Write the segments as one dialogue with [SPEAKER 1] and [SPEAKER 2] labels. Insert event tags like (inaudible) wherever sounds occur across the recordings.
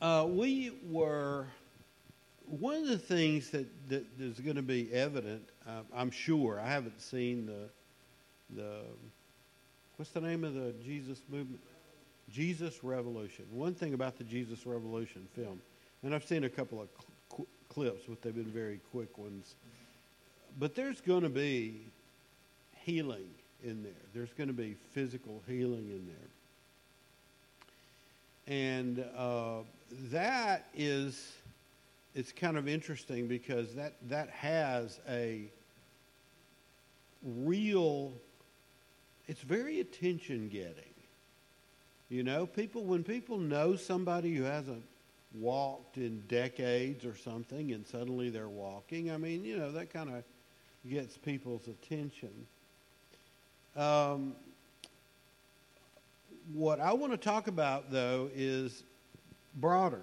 [SPEAKER 1] Uh, we were one of the things that, that is going to be evident. Uh, I'm sure I haven't seen the the what's the name of the Jesus movement? Jesus Revolution. One thing about the Jesus Revolution film, and I've seen a couple of cl- clips, but they've been very quick ones. But there's going to be healing in there. There's going to be physical healing in there. And uh, that is, it's kind of interesting because that, that has a real, it's very attention getting. You know, people, when people know somebody who hasn't walked in decades or something and suddenly they're walking, I mean, you know, that kind of gets people's attention. Um, what I want to talk about, though, is broader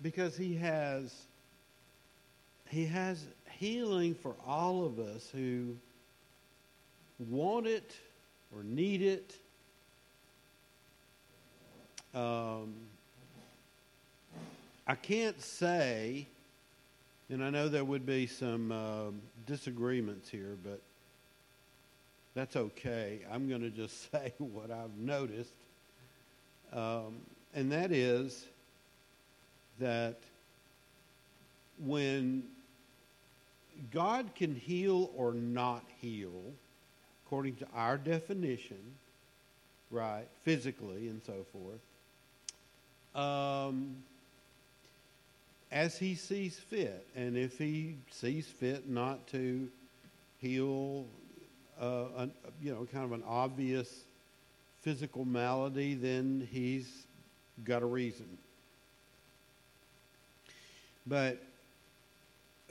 [SPEAKER 1] because he has he has healing for all of us who want it or need it. Um, I can't say, and I know there would be some uh, disagreements here, but that's okay. I'm going to just (laughs) say what I've noticed. Um, and that is that when God can heal or not heal, according to our definition, right, physically and so forth, um, as he sees fit. And if he sees fit not to heal uh, an, you know, kind of an obvious physical malady, then he's got a reason. But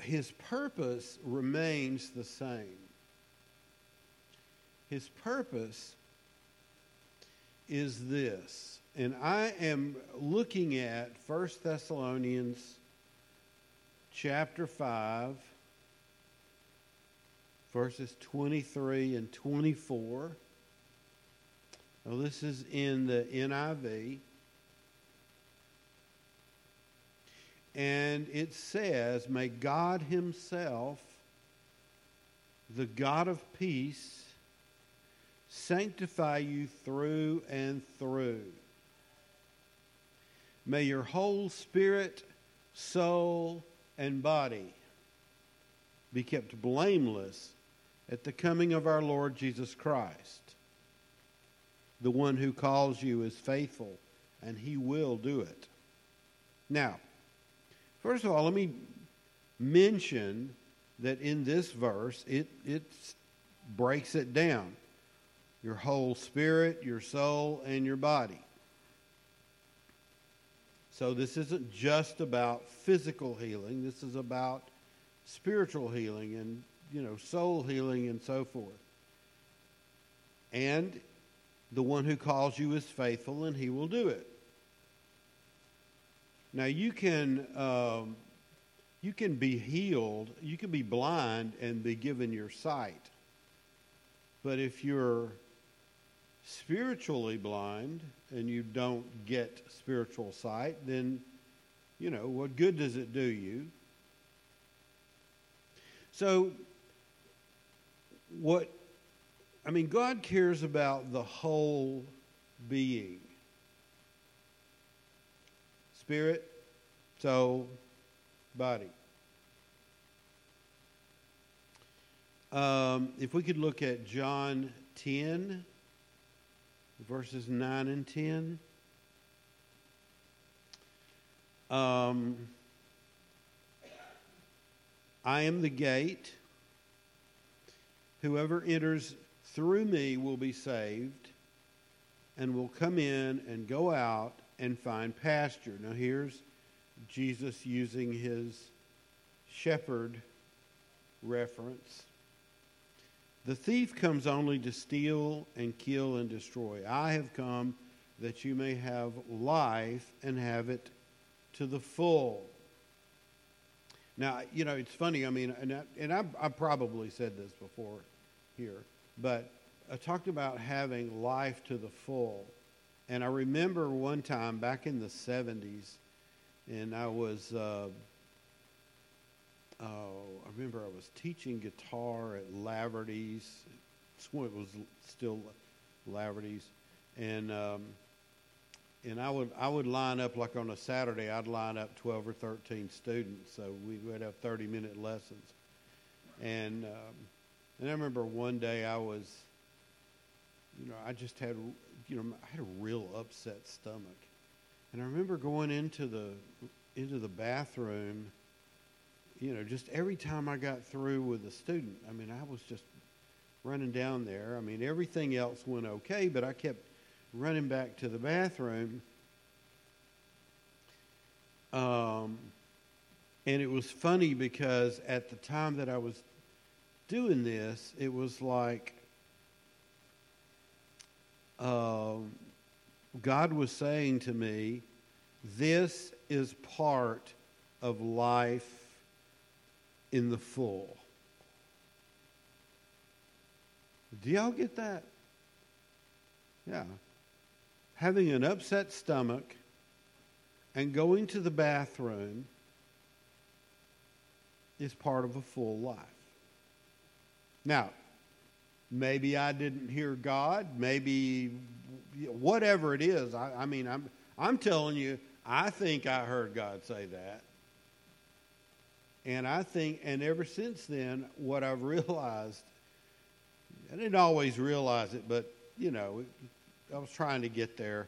[SPEAKER 1] his purpose remains the same. His purpose is this, and I am looking at 1 Thessalonians chapter 5 verses 23 and 24. Now, this is in the NIV. And it says, May God Himself, the God of peace, sanctify you through and through. May your whole spirit, soul, and body be kept blameless at the coming of our Lord Jesus Christ. The one who calls you is faithful, and he will do it. Now, first of all, let me mention that in this verse, it, it breaks it down your whole spirit, your soul, and your body. So this isn't just about physical healing, this is about spiritual healing and you know, soul healing and so forth. And the one who calls you is faithful and he will do it. Now you can um, you can be healed, you can be blind and be given your sight. But if you're spiritually blind and you don't get spiritual sight, then you know, what good does it do you? So what I mean, God cares about the whole being spirit, soul, body. Um, if we could look at John 10, verses 9 and 10. Um, I am the gate. Whoever enters through me will be saved and will come in and go out and find pasture. Now, here's Jesus using his shepherd reference. The thief comes only to steal and kill and destroy. I have come that you may have life and have it to the full. Now, you know, it's funny. I mean, and I, and I, I probably said this before here, but I talked about having life to the full. And I remember one time back in the 70s, and I was, uh, oh, I remember I was teaching guitar at Laverty's. It was still Laverty's. And, um, and I would I would line up like on a Saturday I'd line up 12 or 13 students so we would have 30 minute lessons and um, and I remember one day I was you know I just had you know I had a real upset stomach and I remember going into the into the bathroom you know just every time I got through with a student I mean I was just running down there I mean everything else went okay but I kept running back to the bathroom. Um, and it was funny because at the time that I was doing this, it was like uh, God was saying to me, This is part of life in the full. Do y'all get that? Yeah having an upset stomach and going to the bathroom is part of a full life. Now, maybe I didn't hear God, maybe whatever it is. I, I mean, I'm, I'm telling you, I think I heard God say that. And I think, and ever since then, what I've (laughs) realized, I didn't always realize it, but, you know, I was trying to get there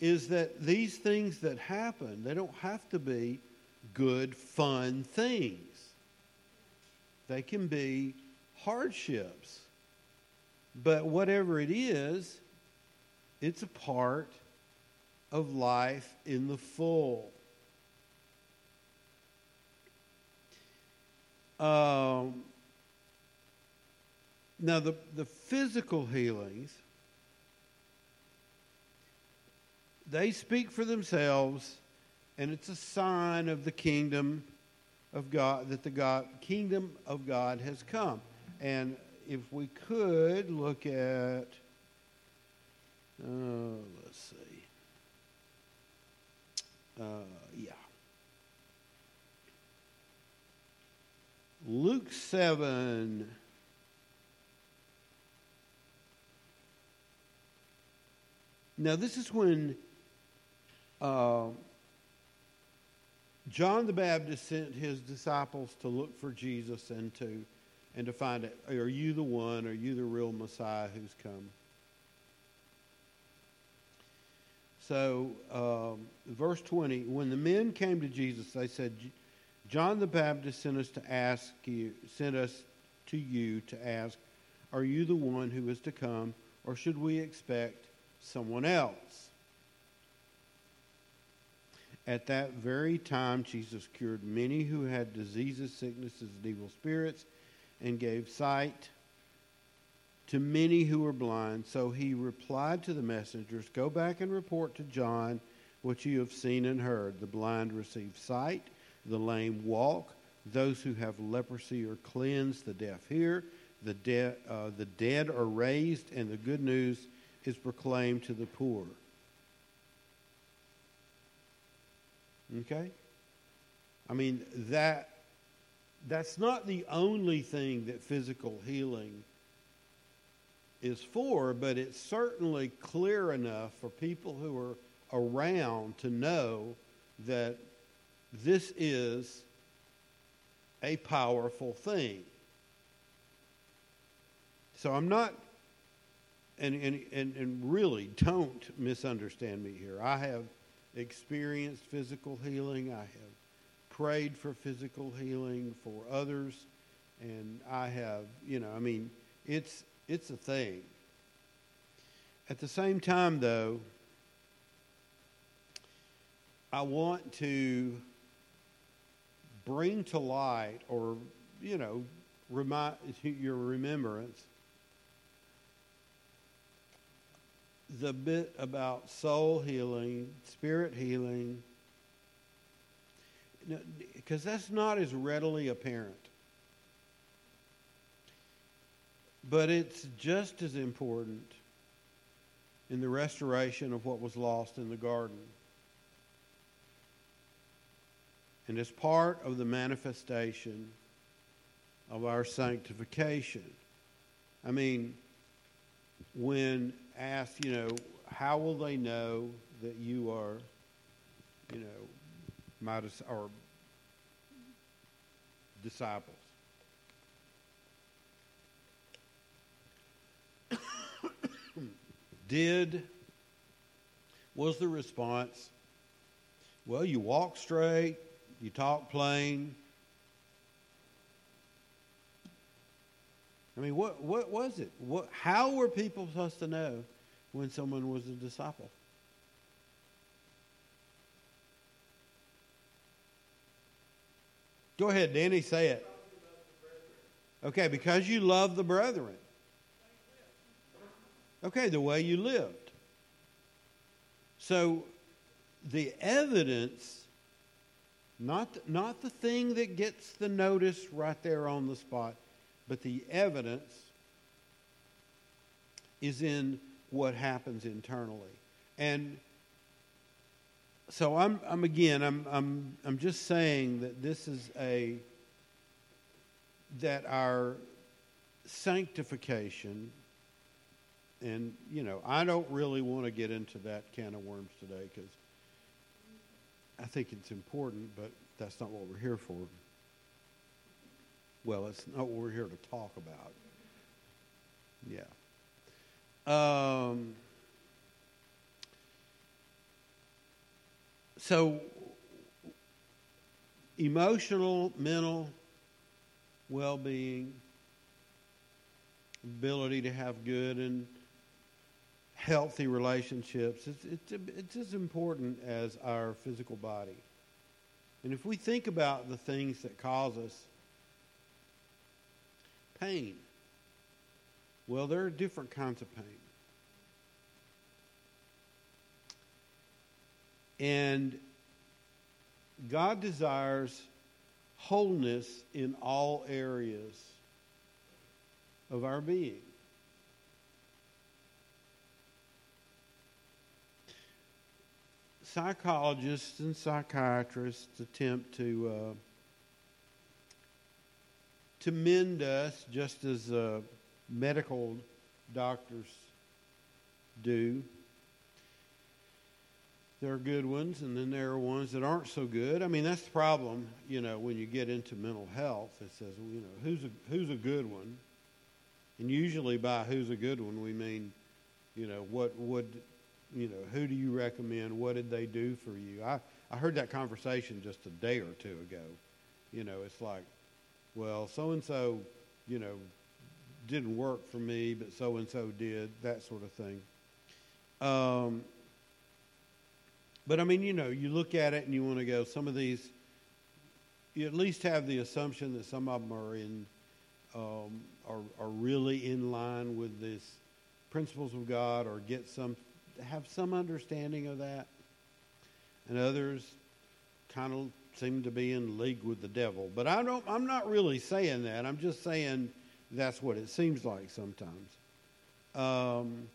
[SPEAKER 1] is that these things that happen, they don't have to be good, fun things. They can be hardships. But whatever it is, it's a part of life in the full. Um, now, the, the physical healings they speak for themselves, and it's a sign of the kingdom of God that the God kingdom of God has come. And if we could look at, uh, let's see, uh, yeah. Luke 7. Now, this is when uh, John the Baptist sent his disciples to look for Jesus and to and to find out, are you the one? Are you the real Messiah who's come? So, um, verse 20, when the men came to Jesus, they said, John the Baptist sent us to ask you, sent us to you to ask, are you the one who is to come, or should we expect someone else? At that very time, Jesus cured many who had diseases, sicknesses, and evil spirits, and gave sight to many who were blind. So he replied to the messengers Go back and report to John what you have seen and heard. The blind receive sight, the lame walk, those who have leprosy are cleansed, the deaf hear, the, de- uh, the dead are raised, and the good news is proclaimed to the poor. Okay? I mean, that that's not the only thing that physical healing is for, but it's certainly clear enough for people who are around to know that this is a powerful thing. So I'm not, and, and, and, and really don't misunderstand me here. I have experienced physical healing. I have prayed for physical healing for others. And I have, you know, I mean, it's, it's a thing. At the same time, though, I want to bring to light or, you know, remind (laughs) your remembrance the bit about soul healing, spirit healing, because that's not as readily apparent. But it's just as important in the restoration of what was lost in the garden. And as part of the manifestation of our sanctification. I mean, when asked, you know, how will they know that you are, you know, my dis- or disciples? (coughs) Did was the response? Well, you walk straight, you talk plain. I mean, what what was it? What how were people supposed to know when someone was a disciple? Go ahead, Danny, say it. Okay, because you love the brethren. Okay, the way you lived. So the evidence, not, not the thing that gets the notice right there on the spot, but the evidence is in what happens internally. And so I'm, I'm again, I'm, I'm, I'm just saying that this is a, that our sanctification, and, you know, I don't really want to get into that can of worms today because I think it's important, but that's not what we're here for. Well, it's not what we're here to talk about. Yeah. Um, so, emotional, mental well being, ability to have good and healthy relationships, it's, it's, it's as important as our physical body. And if we think about the things that cause us pain, well, there are different kinds of pain. And God desires wholeness in all areas of our being. Psychologists and psychiatrists attempt to uh, to mend us just as uh, medical doctors do. There are good ones, and then there are ones that aren't so good. I mean, that's the problem, you know, when you get into mental health. It says, you know, who's a, who's a good one? And usually by who's a good one, we mean, you know, what would, you know, who do you recommend? What did they do for you? I, I heard that conversation just a day or two ago. You know, it's like, well, so and so, you know, didn't work for me, but so and so did, that sort of thing. Um, but I mean, you know, you look at it and you want to go, some of these, you at least have the assumption that some of them are in, um, are, are really in line with this principles of God or get some, have some understanding of that. And others kind of seem to be in league with the devil. But I don't, I'm not really saying that. I'm just saying that's what it seems like sometimes. Um,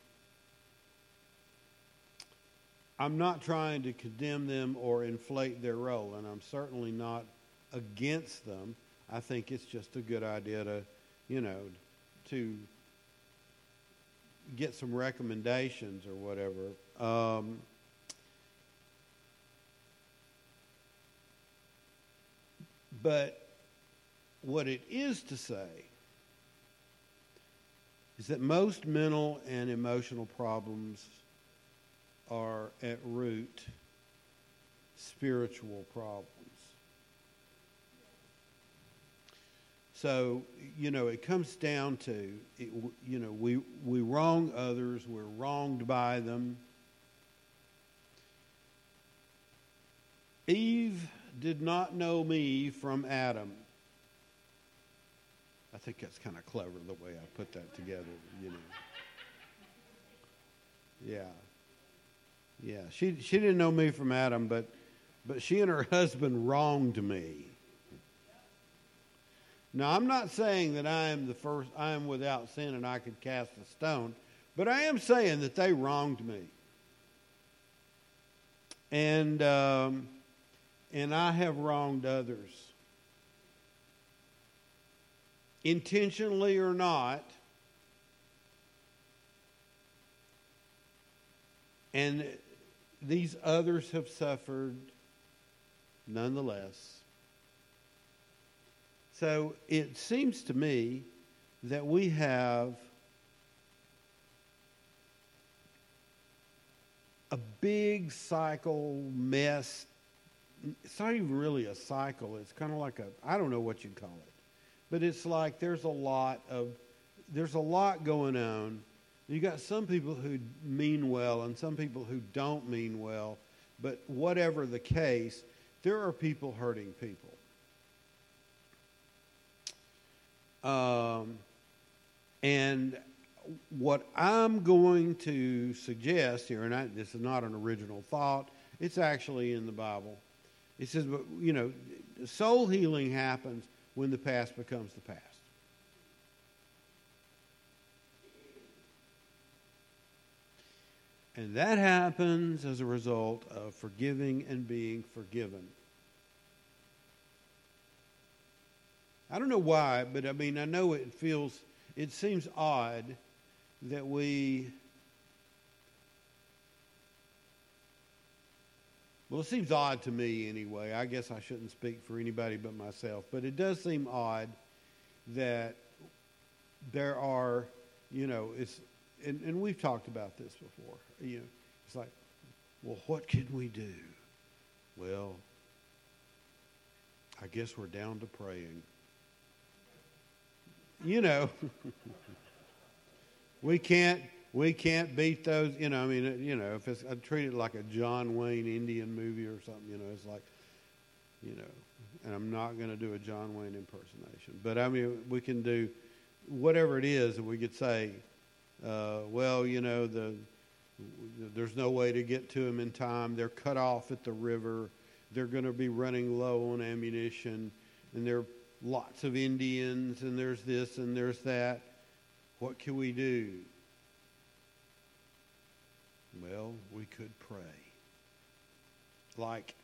[SPEAKER 1] I'm not trying to condemn them or inflate their role, and I'm certainly not against them. I think it's just a good idea to, you know, to get some recommendations or whatever. Um, but what it is to say is that most mental and emotional problems are at root spiritual problems. So, you know, it comes down to, it, you know, we, we wrong others, we're wronged by them. Eve did not know me from Adam. I think that's kind of clever the way I put that together, you know. Yeah. Yeah. She she didn't know me from Adam, but but she and her (laughs) husband wronged me. Now I'm not saying that I am the first I am without sin and I could cast a stone. But I am saying that they wronged me. And, um, and I have wronged others. Intentionally or not. And these others have suffered nonetheless. So it seems to me that we have a big cycle mess. It's not even really a cycle. It's kind of like a, I don't know what you'd call it. But it's like there's a lot of, there's a lot going on. You got some people who mean well and some people who don't mean well. But whatever the case, there are people hurting people. Um, and what I'm going to suggest here, and I, this is not an original thought, it's actually in the Bible. It says, but you know, soul healing happens when the past becomes the past. And that happens as a result of forgiving and being forgiven. I don't know why, but I mean, I know it feels, it seems odd that we. Well, it seems odd to me anyway. I guess I shouldn't speak for anybody but myself, but it does seem odd that there are, you know, it's, and, and we've talked about this before. You know, it's like, well, what can we do? Well, I guess we're down to praying you know, (laughs) we can't we can't beat those. You know, I mean, you know, if it's I treat it like a John Wayne Indian movie or something. You know, it's like, you know, and I'm not going to do a John Wayne impersonation, but I mean, we can do whatever it is, and we could say, uh, well, you know, the there's no way to get to them in time. They're cut off at the river. They're going to be running low on ammunition, and there are lots of Indians and there's this and there's that. What can we do? Well, we could pray. Like,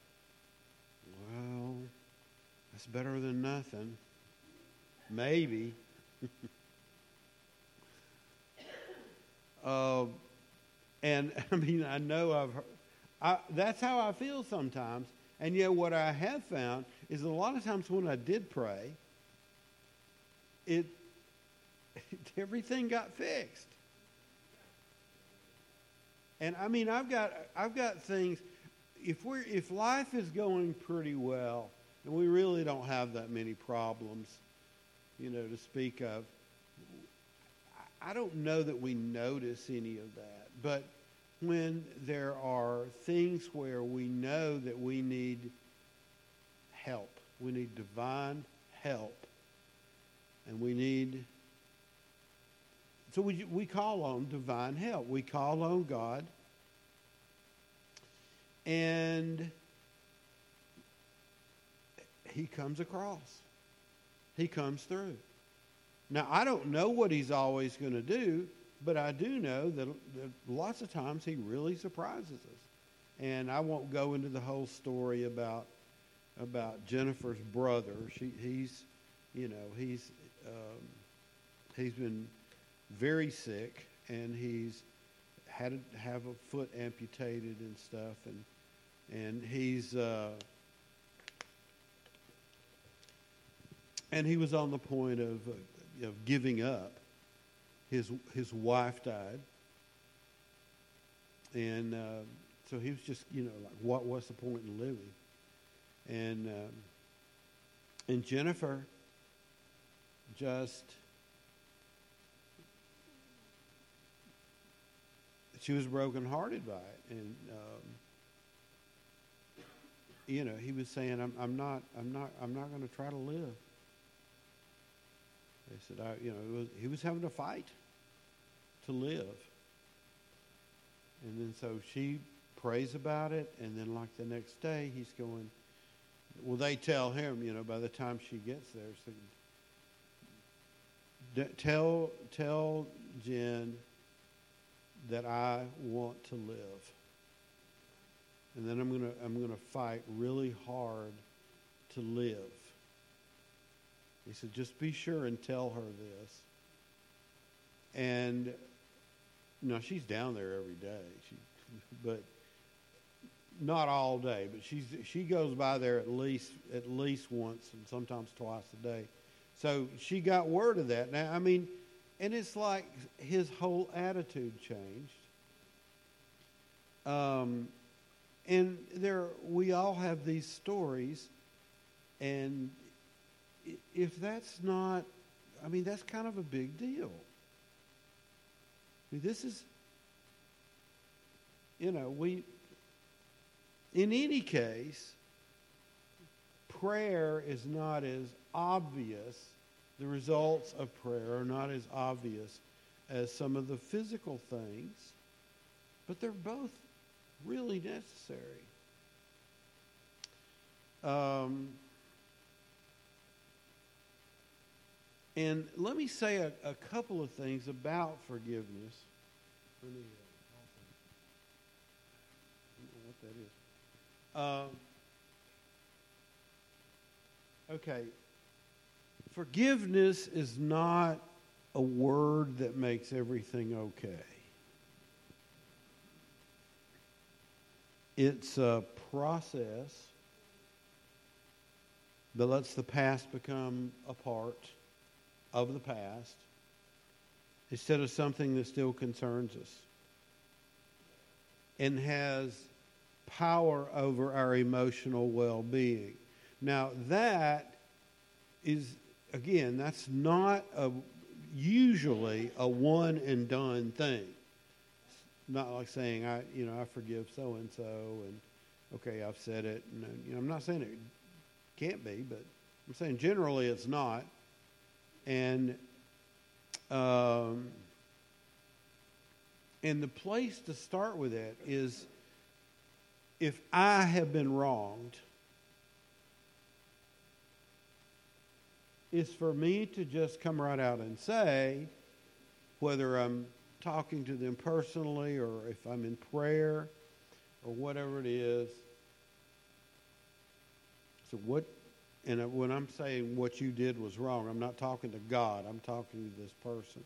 [SPEAKER 1] well, that's better than nothing. Maybe. (laughs) uh, and (laughs) I mean, I know I've heard, I, that's how I feel sometimes. And yet, what I have found is a lot of times when I did pray, it (laughs) everything got fixed. And I mean, I've got I've got things. If we're if life is going pretty well, and we really don't have that many problems, you know, to speak of, I don't know that we notice any of that. But when there are things where we know that we need help, we need divine help, and we need. So we, we call on divine help. We call on God. And he comes across. He comes through. Now, I don't know what he's always going to do, but I do know that, that, lots of times he really surprises us. And I won't go into the whole story about about Jennifer's brother. She, he's, you know, he's um, he's been very sick, and he's had to have a foot amputated and stuff, and and he's uh, and he was on the point of uh, of giving up his his wife died, and uh, so he was just you know like what was the point in living, and um, and Jennifer just she was brokenhearted by it, and um, you know he was saying I'm, I'm not I'm not I'm not going to try to live. They said, I, you know, was, he was having a fight to live. And then so she prays about it, and then like the next day, he's going, well, they tell him, you know, by the time she gets there, so, tell, tell Jen that I want to live. And then I'm to I'm to fight really hard to live. He said, just be sure and tell her this. And no, she's down there every day. She, (laughs) but not all day. But she's she goes by there at least at least once and sometimes twice a day. So she got word of that. Now, I mean, and it's like his whole attitude changed. Um, and there, we all have these stories, and if that's not, I mean, that's kind of a big deal. I mean, this is, you know, we, in any case, prayer is not as obvious, the results of prayer are not as obvious as some of the physical things, but they're both really necessary. Um, and let me say a, a, couple of things about forgiveness. Let me, uh, I don't know what that is. Uh, okay. Forgiveness is not a word that makes everything okay. It's a process that lets the past become a part of the past instead of something that still concerns us and has power over our emotional well being. Now, that is, again, that's not a, usually a one and done thing. Not like saying I, you know, I forgive so and so, and okay, I've said it, and you know, I'm not saying it can't be, but I'm saying generally it's not, and um, and the place to start with that is if I have been wronged, is for me to just come right out and say, whether I'm talking to them personally or if I'm in prayer or whatever it is. So, what, and when I'm saying what you did was wrong, I'm not talking to God, I'm talking to this person.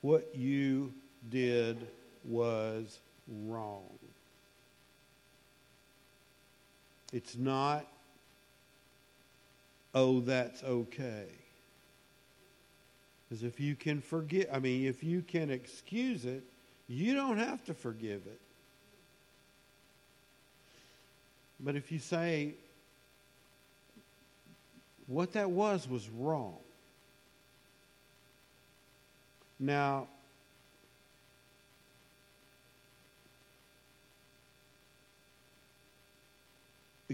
[SPEAKER 1] What you did was wrong. It's not, oh, that's okay. Because if you can forgive, I mean, if you can excuse it, you don't have to forgive it. But if you say, what that was was wrong. Now,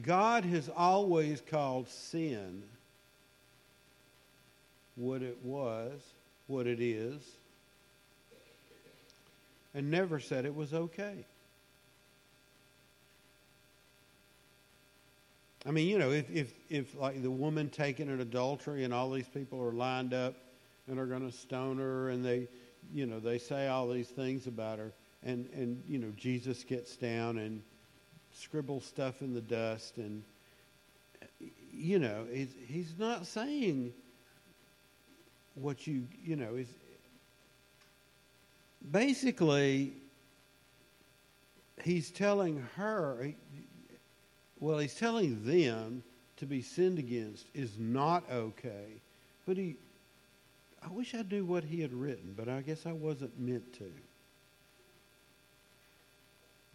[SPEAKER 1] God has always called sin what it was, what it is, and never said it was okay. I mean, you know, if, if, if like the woman taken in adultery and all these people are lined up and are going to stone her and they, you know, they say all these things about her and, and, you know, Jesus gets down and scribbles stuff in the dust and, you know, he's, he's not saying what you, you know, is basically he's telling her, well, he's telling them to be sinned against is not okay. But he, I wish I knew what he had written, but I guess I wasn't meant to.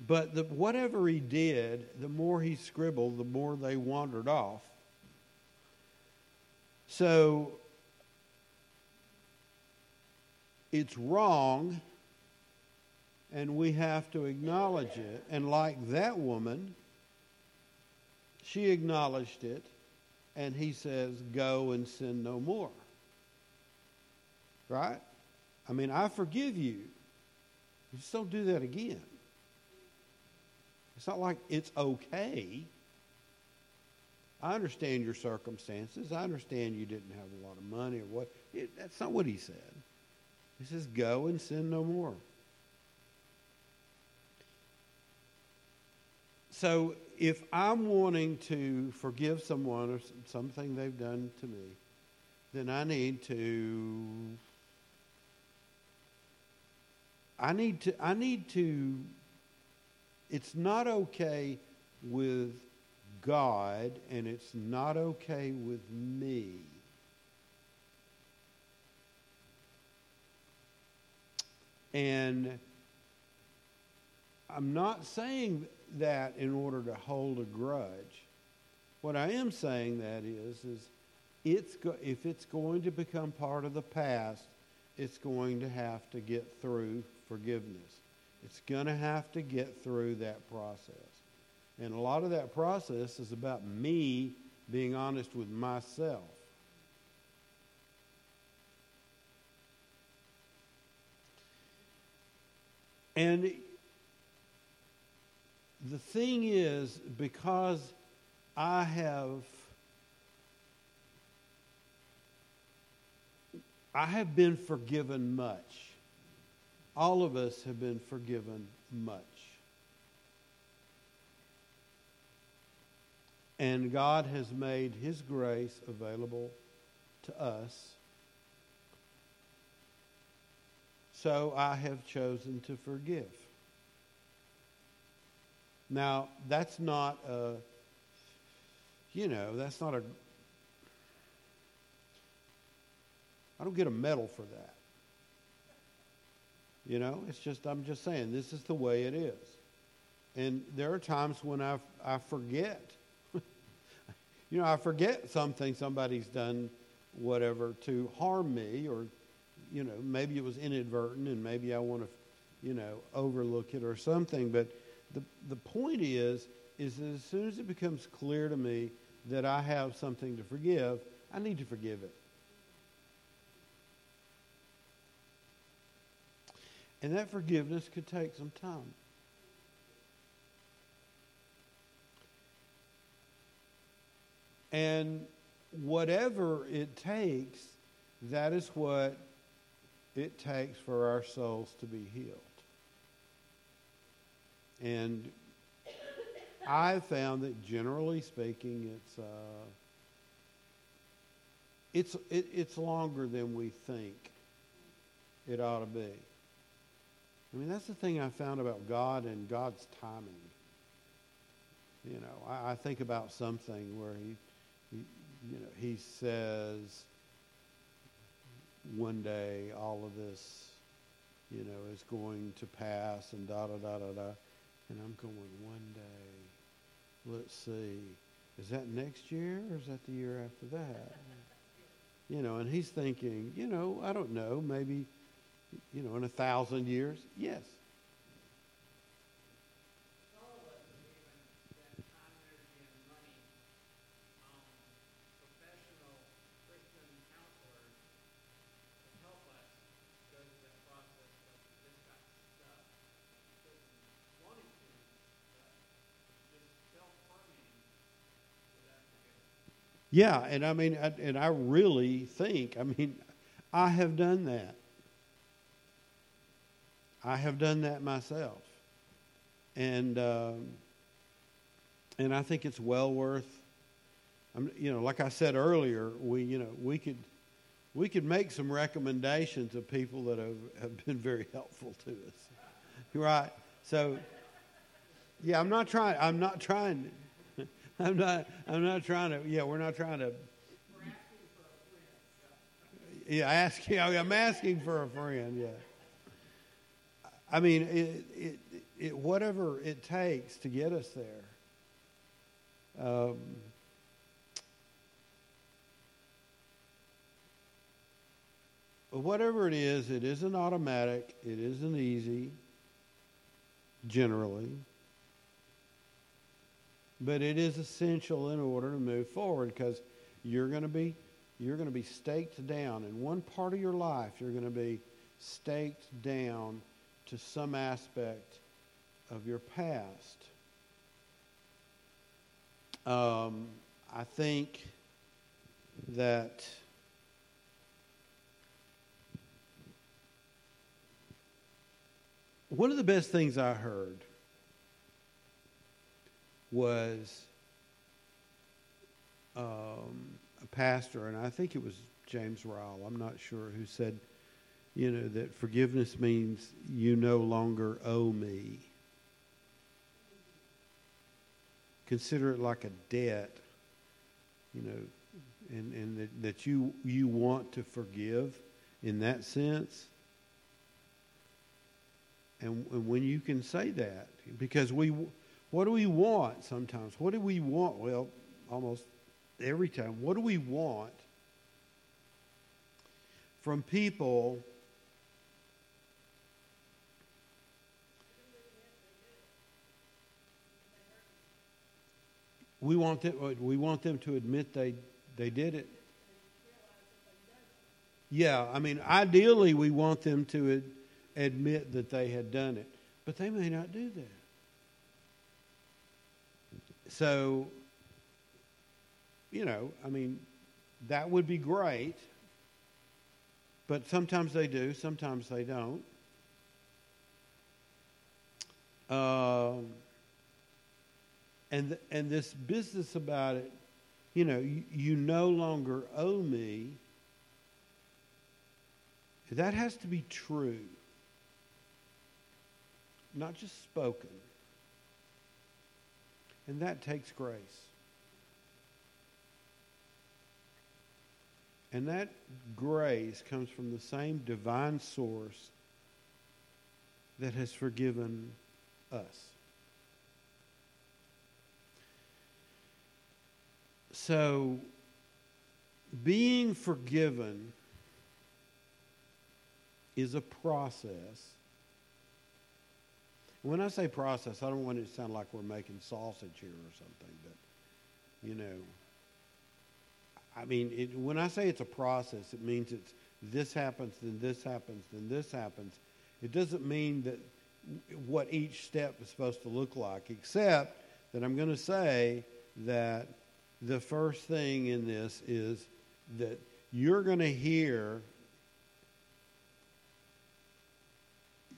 [SPEAKER 1] But the, whatever he did, the more he scribbled, the more they wandered off. So it's wrong and we have to acknowledge it. And like that woman, she acknowledged it, and he says, Go and sin no more. Right? I mean, I forgive you. You just don't do that again. It's not like it's okay. I understand your circumstances. I understand you didn't have a lot of money or what. It, that's not what he said. He says, Go and sin no more. So if I'm wanting to forgive someone or something they've done to me, then I need to I need to I need to it's not okay with God and it's not okay with me. And I'm not saying that in order to hold a grudge. What I am saying that is is it's go, if it's going to become part of the past, it's going to have to get through forgiveness. It's going to have to get through that process. And a lot of that process is about me being honest with myself. And the thing is, because I have I have been forgiven much. All of us have been forgiven much. And God has made His grace available to us. So I have chosen to forgive. Now, that's not a, you know, that's not a, I don't get a medal for that. You know, it's just, I'm just saying, this is the way it is. And there are times when I, I forget. (laughs) you know, I forget something somebody's done, whatever, to harm me, or, you know, maybe it was inadvertent and maybe I want to, you know, overlook it or something. But the, the point is, is that as soon as it becomes clear to me that I have something to forgive, I need to forgive it. And that forgiveness could take some time. And whatever it takes, that is what it takes for our souls to be healed. And I found that generally speaking, it's uh, it's it, it's longer than we think it ought to be. I mean, that's the thing I found about God and God's timing. You know, I, I think about something where he, he, you know, he says one day all of this, you know, is going to pass and da da da da da. And I'm going, one day, let's see, is that next year or is that the year after that? (laughs) You know, and he's thinking, you know, I don't know, maybe, you know, in a thousand years, yes. Yeah, and I mean, I, and I really think, I mean, I have done that. I have done that myself, and um, and I think it's well worth. I'm, you know, like I said earlier, we you know we could we could make some recommendations of people that have, have been very helpful to us, (laughs) right? So, yeah, I'm not trying. I'm not trying. I'm not. I'm not trying to. Yeah, we're not trying to. Yeah, asking. (laughs) I'm asking for a friend. Yeah. I mean, it, it, it, whatever it takes to get us there. Um, whatever it is, it isn't automatic. It isn't easy. Generally but it is essential in order to move forward because you're going to be you're going to be staked down. In one part of your life you're going to be staked down to some aspect of your past. Um, i think that one of the best things i heard was um, a pastor, and I think it was James Ryle, I'm not sure, who said, you know, that forgiveness means you no longer owe me. Consider it like a debt, you know, and, and that, that you, you want to forgive in that sense. And, and when you can say that, because we, what do we want sometimes? What do we want? Well, almost every time. What do we want from people we want them, uh, we want them to admit they, they did it. Yeah, I mean, ideally, we want them to ad, admit that they had done it, but they may not do that. So, you know, I mean, that would be great, but sometimes they do, sometimes they don't. Um, and and this business about it, you know, you no longer owe me. That has to be true, not just spoken. And that takes grace. And that grace comes from the same divine source that has forgiven us. So, being forgiven is a process. When I say process, I don't want it to sound like we're making sausage here or something, but, you know, I mean, it, when I say it's a process, it means it's this happens, then this happens, then this happens. It doesn't mean that what each step is supposed to look like, except that I'm going to say that the first thing in this is that you're going to hear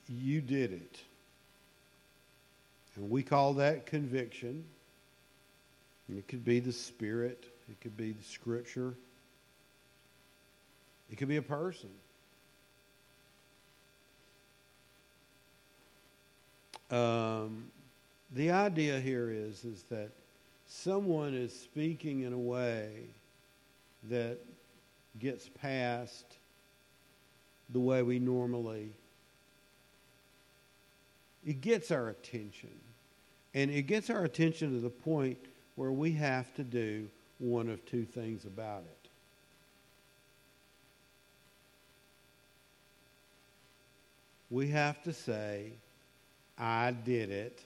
[SPEAKER 1] you did it. And we call that conviction. it could be the Spirit, it could be the Scripture, it could be a person. Um, the idea here is, is that someone is speaking in a way that gets past the way we normally it gets our attention and it gets our attention to the point where we have to do one of two things about it we have to say i did it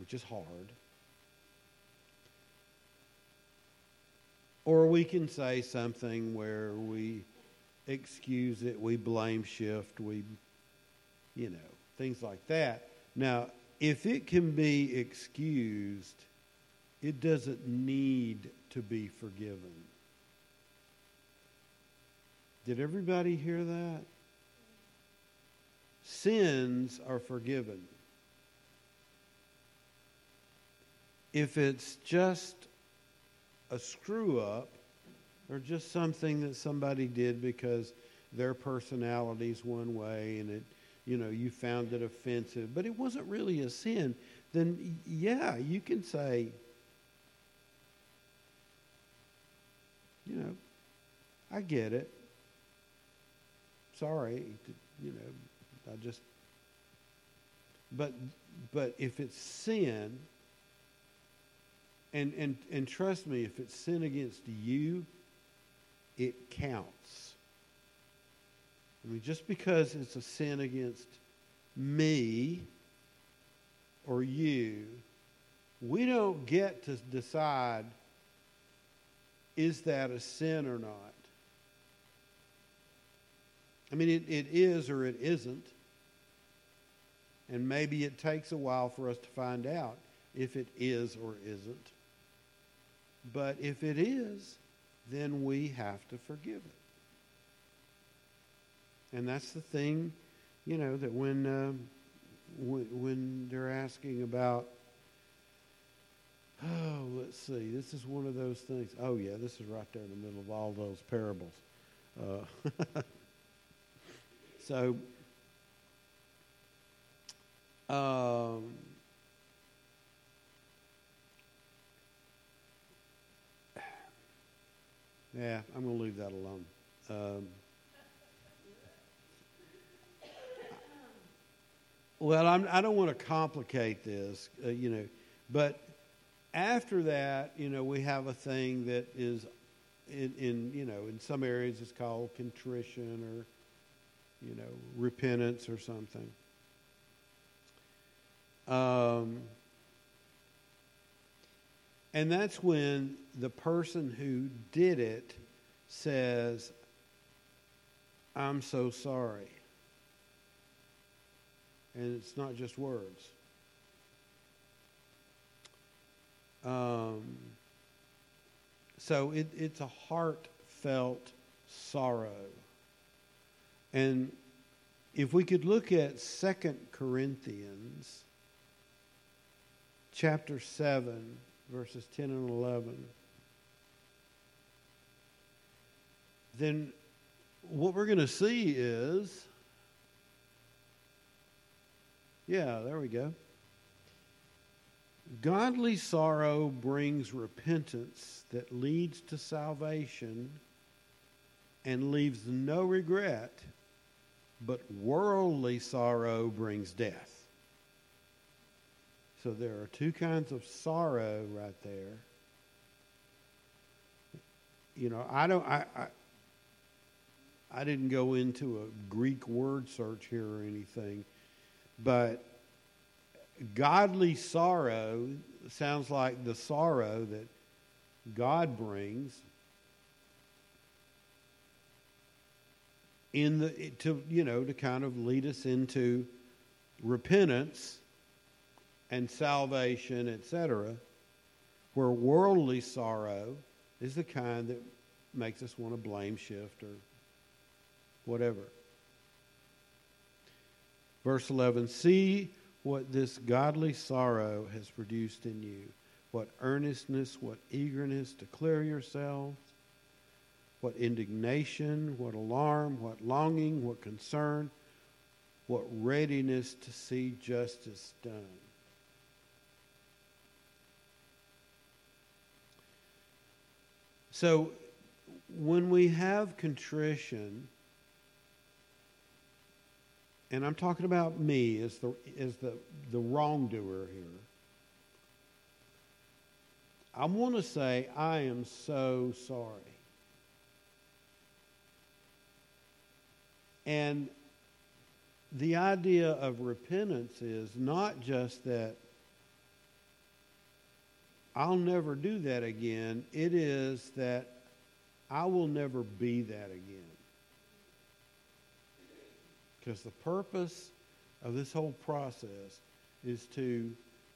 [SPEAKER 1] which is hard. Or we can say something where we excuse it, we blame shift, we, you know, things like that. Now, if it can be excused, it doesn't need to be forgiven. Did everybody hear that? Sins are forgiven. if it's just a screw up or just something that somebody did because their personality's one way and it you know you found it offensive but it wasn't really a sin then yeah you can say you know i get it sorry you know i just but but if it's sin and, and, and trust me, if it's sin against you, it counts. I mean, just because it's a sin against me or you, we don't get to decide is that a sin or not. I mean, it, it is or it isn't. And maybe it takes a while for us to find out if it is or isn't. But if it is, then we have to forgive it. And that's the thing, you know, that when, uh, when, when they're asking about oh, let's see. This is one of those things. Oh, yeah, this is right there in the middle of all those parables. Uh, (laughs) so, um, yeah, I'm going to leave that alone. Um, well, I'm, I do not want to complicate this, uh, you know, but after that, you know, we have a thing that is in, in, you know, in some areas it's called contrition or, you know, repentance or something. Um, and that's when the person who did it says, I'm so sorry. And it's not just words. Um, so it, it's a heartfelt sorrow. And if we could look at Second Corinthians chapter 7, verses 10 and 11, then what we're going to see is, yeah, there we go. Godly sorrow brings repentance that leads to salvation and leaves no regret, but worldly sorrow brings death. So there are two kinds of sorrow right there. You know, I don't I, I I didn't go into a Greek word search here or anything, but godly sorrow sounds like the sorrow that God brings in the to you know to kind of lead us into repentance and salvation, etc. Where worldly sorrow is the kind that makes us want to blame shift or whatever. Verse 11 See what this godly sorrow has produced in you. What earnestness, what eagerness to clear yourselves, what indignation, what alarm, what longing, what concern, what readiness to see justice done. So, when we have contrition, and I'm talking about me as the, as the, the wrongdoer here. I want to say, I am so sorry. And the idea of repentance is not just that I'll never do that again, it is that I will never be that again. Because the purpose of this whole process is to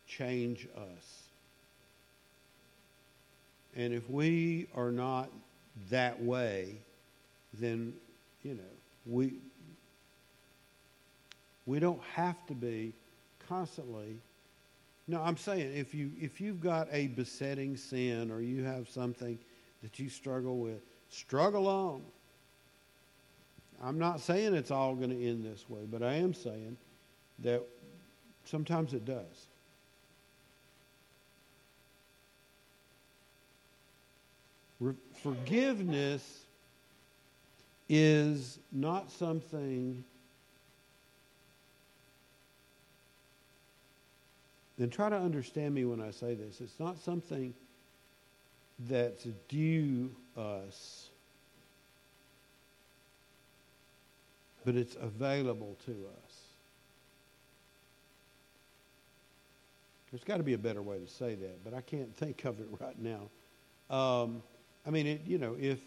[SPEAKER 1] change us. And if we are not that way, then, you know, we, we don't have to be constantly. No, I'm saying if you if you've got a besetting sin or you have something that you struggle with, struggle on. I'm not saying it's all going to end this way, but I am saying that sometimes it does. Re- forgiveness is not something and try to understand me when I say this. It's not something that's due us but it's available to us. There's got to be a better way to say that, but I can't think of it (laughs) right now. Um, I mean, it, you know, if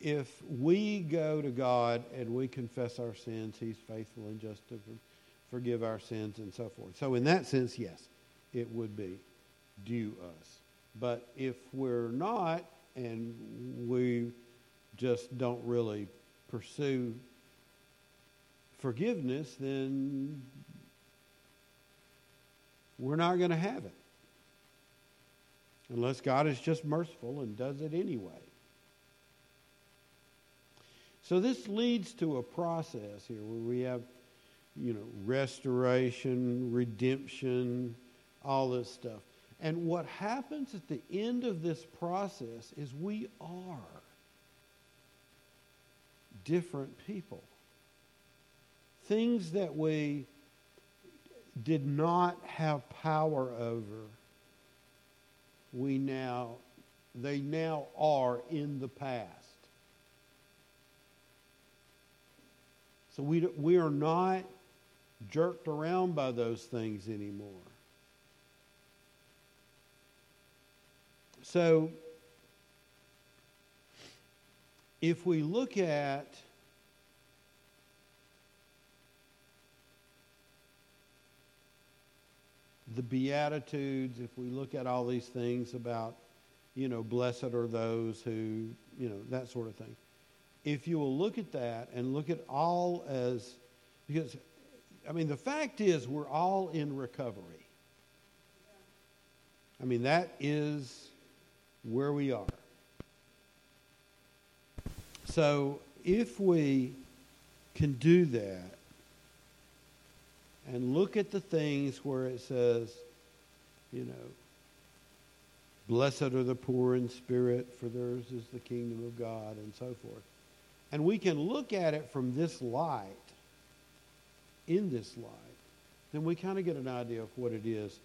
[SPEAKER 1] if we go to God and we confess our sins, He's faithful and just to forgive our sins and so forth. So, in that sense, yes, it would be due us. But if we're not and we just don't really pursue forgiveness, then we're not going to have it. unless God is just merciful and does it anyway. So this leads to a process here where we have, you know, restoration, redemption, all this stuff. And what happens at the end of this process is we are different people. Things that we did not have power over, we now, they now are in the past. So we, we are not jerked around by those things anymore. So if we look at the Beatitudes, if we look at all these things about, you know, blessed are those who, you know, that sort of thing. If you will look at that and look at all as, because, I mean, the fact is we're all in recovery. I mean, that is where we are. So if we can do that and look at the things where it says, you know, blessed are the poor in spirit, for theirs is the kingdom of God, and so forth. And we can look at it from this light, in this light, then we kind of get an idea of what it is,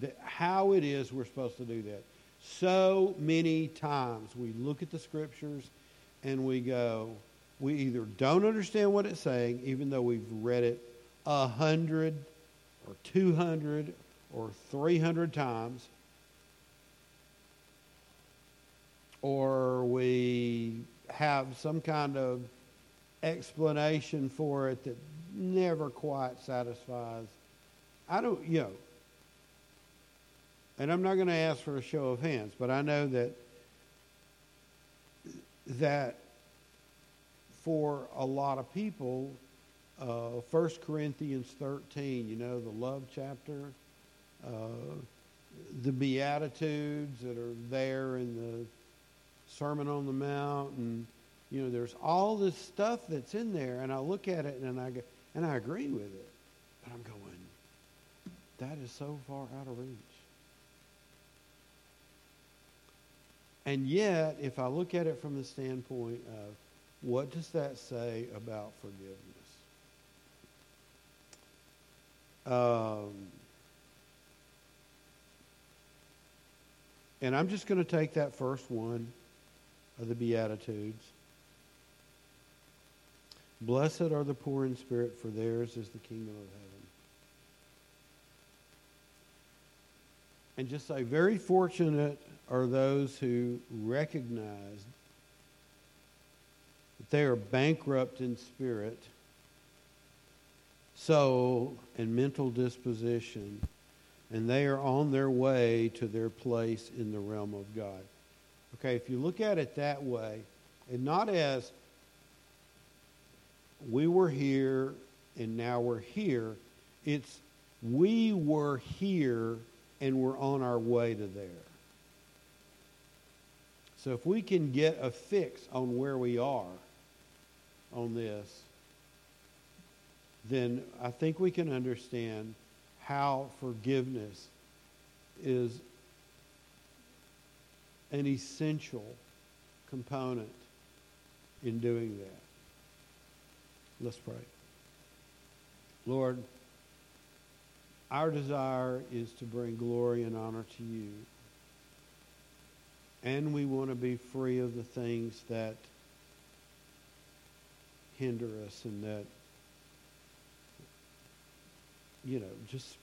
[SPEAKER 1] that how it is we're supposed to do that. So many times we look at the scriptures and we go, we either don't understand what it's saying, even though we've read it a hundred or two hundred or three hundred times, or we have some kind of explanation for it that never quite satisfies. I don't, you know, and I'm not going to ask for a show of hands, but I know that that for a lot of people, uh, 1 Corinthians 13, you know, the love chapter, uh, the Beatitudes that are there in the Sermon on the Mount, and, you know, there's all this stuff that's in there, and I look at it and I go, and I agree with it, but I'm going, that is so far out of reach. And yet, if I look at it from the standpoint of what does that say about forgiveness? Um, and I'm just going to take that first one of the Beatitudes. Blessed are the poor in spirit, for theirs is the kingdom of heaven. And just say, very fortunate are those who recognize that they are bankrupt in spirit, soul, and mental disposition, and they are on their way to their place in the realm of God. Okay, if you look at it that way, and not as we were here and now we're here, it's we were here and we're on our way to there. So if we can get a fix on where we are on this, then I think we can understand how forgiveness is an essential component in doing that. Let's pray. Lord, our desire is to bring glory and honor to you and we want to be free of the things that hinder us and that, you know, just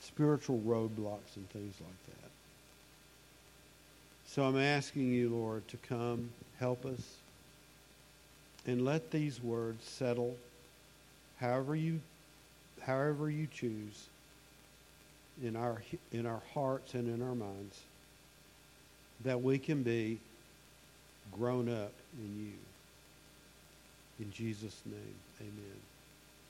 [SPEAKER 1] spiritual roadblocks and things like that. So I'm asking you, Lord, to come help us and let these words settle however you however you choose in our in our hearts and in our minds that we can be grown up in you. In Jesus' name, amen.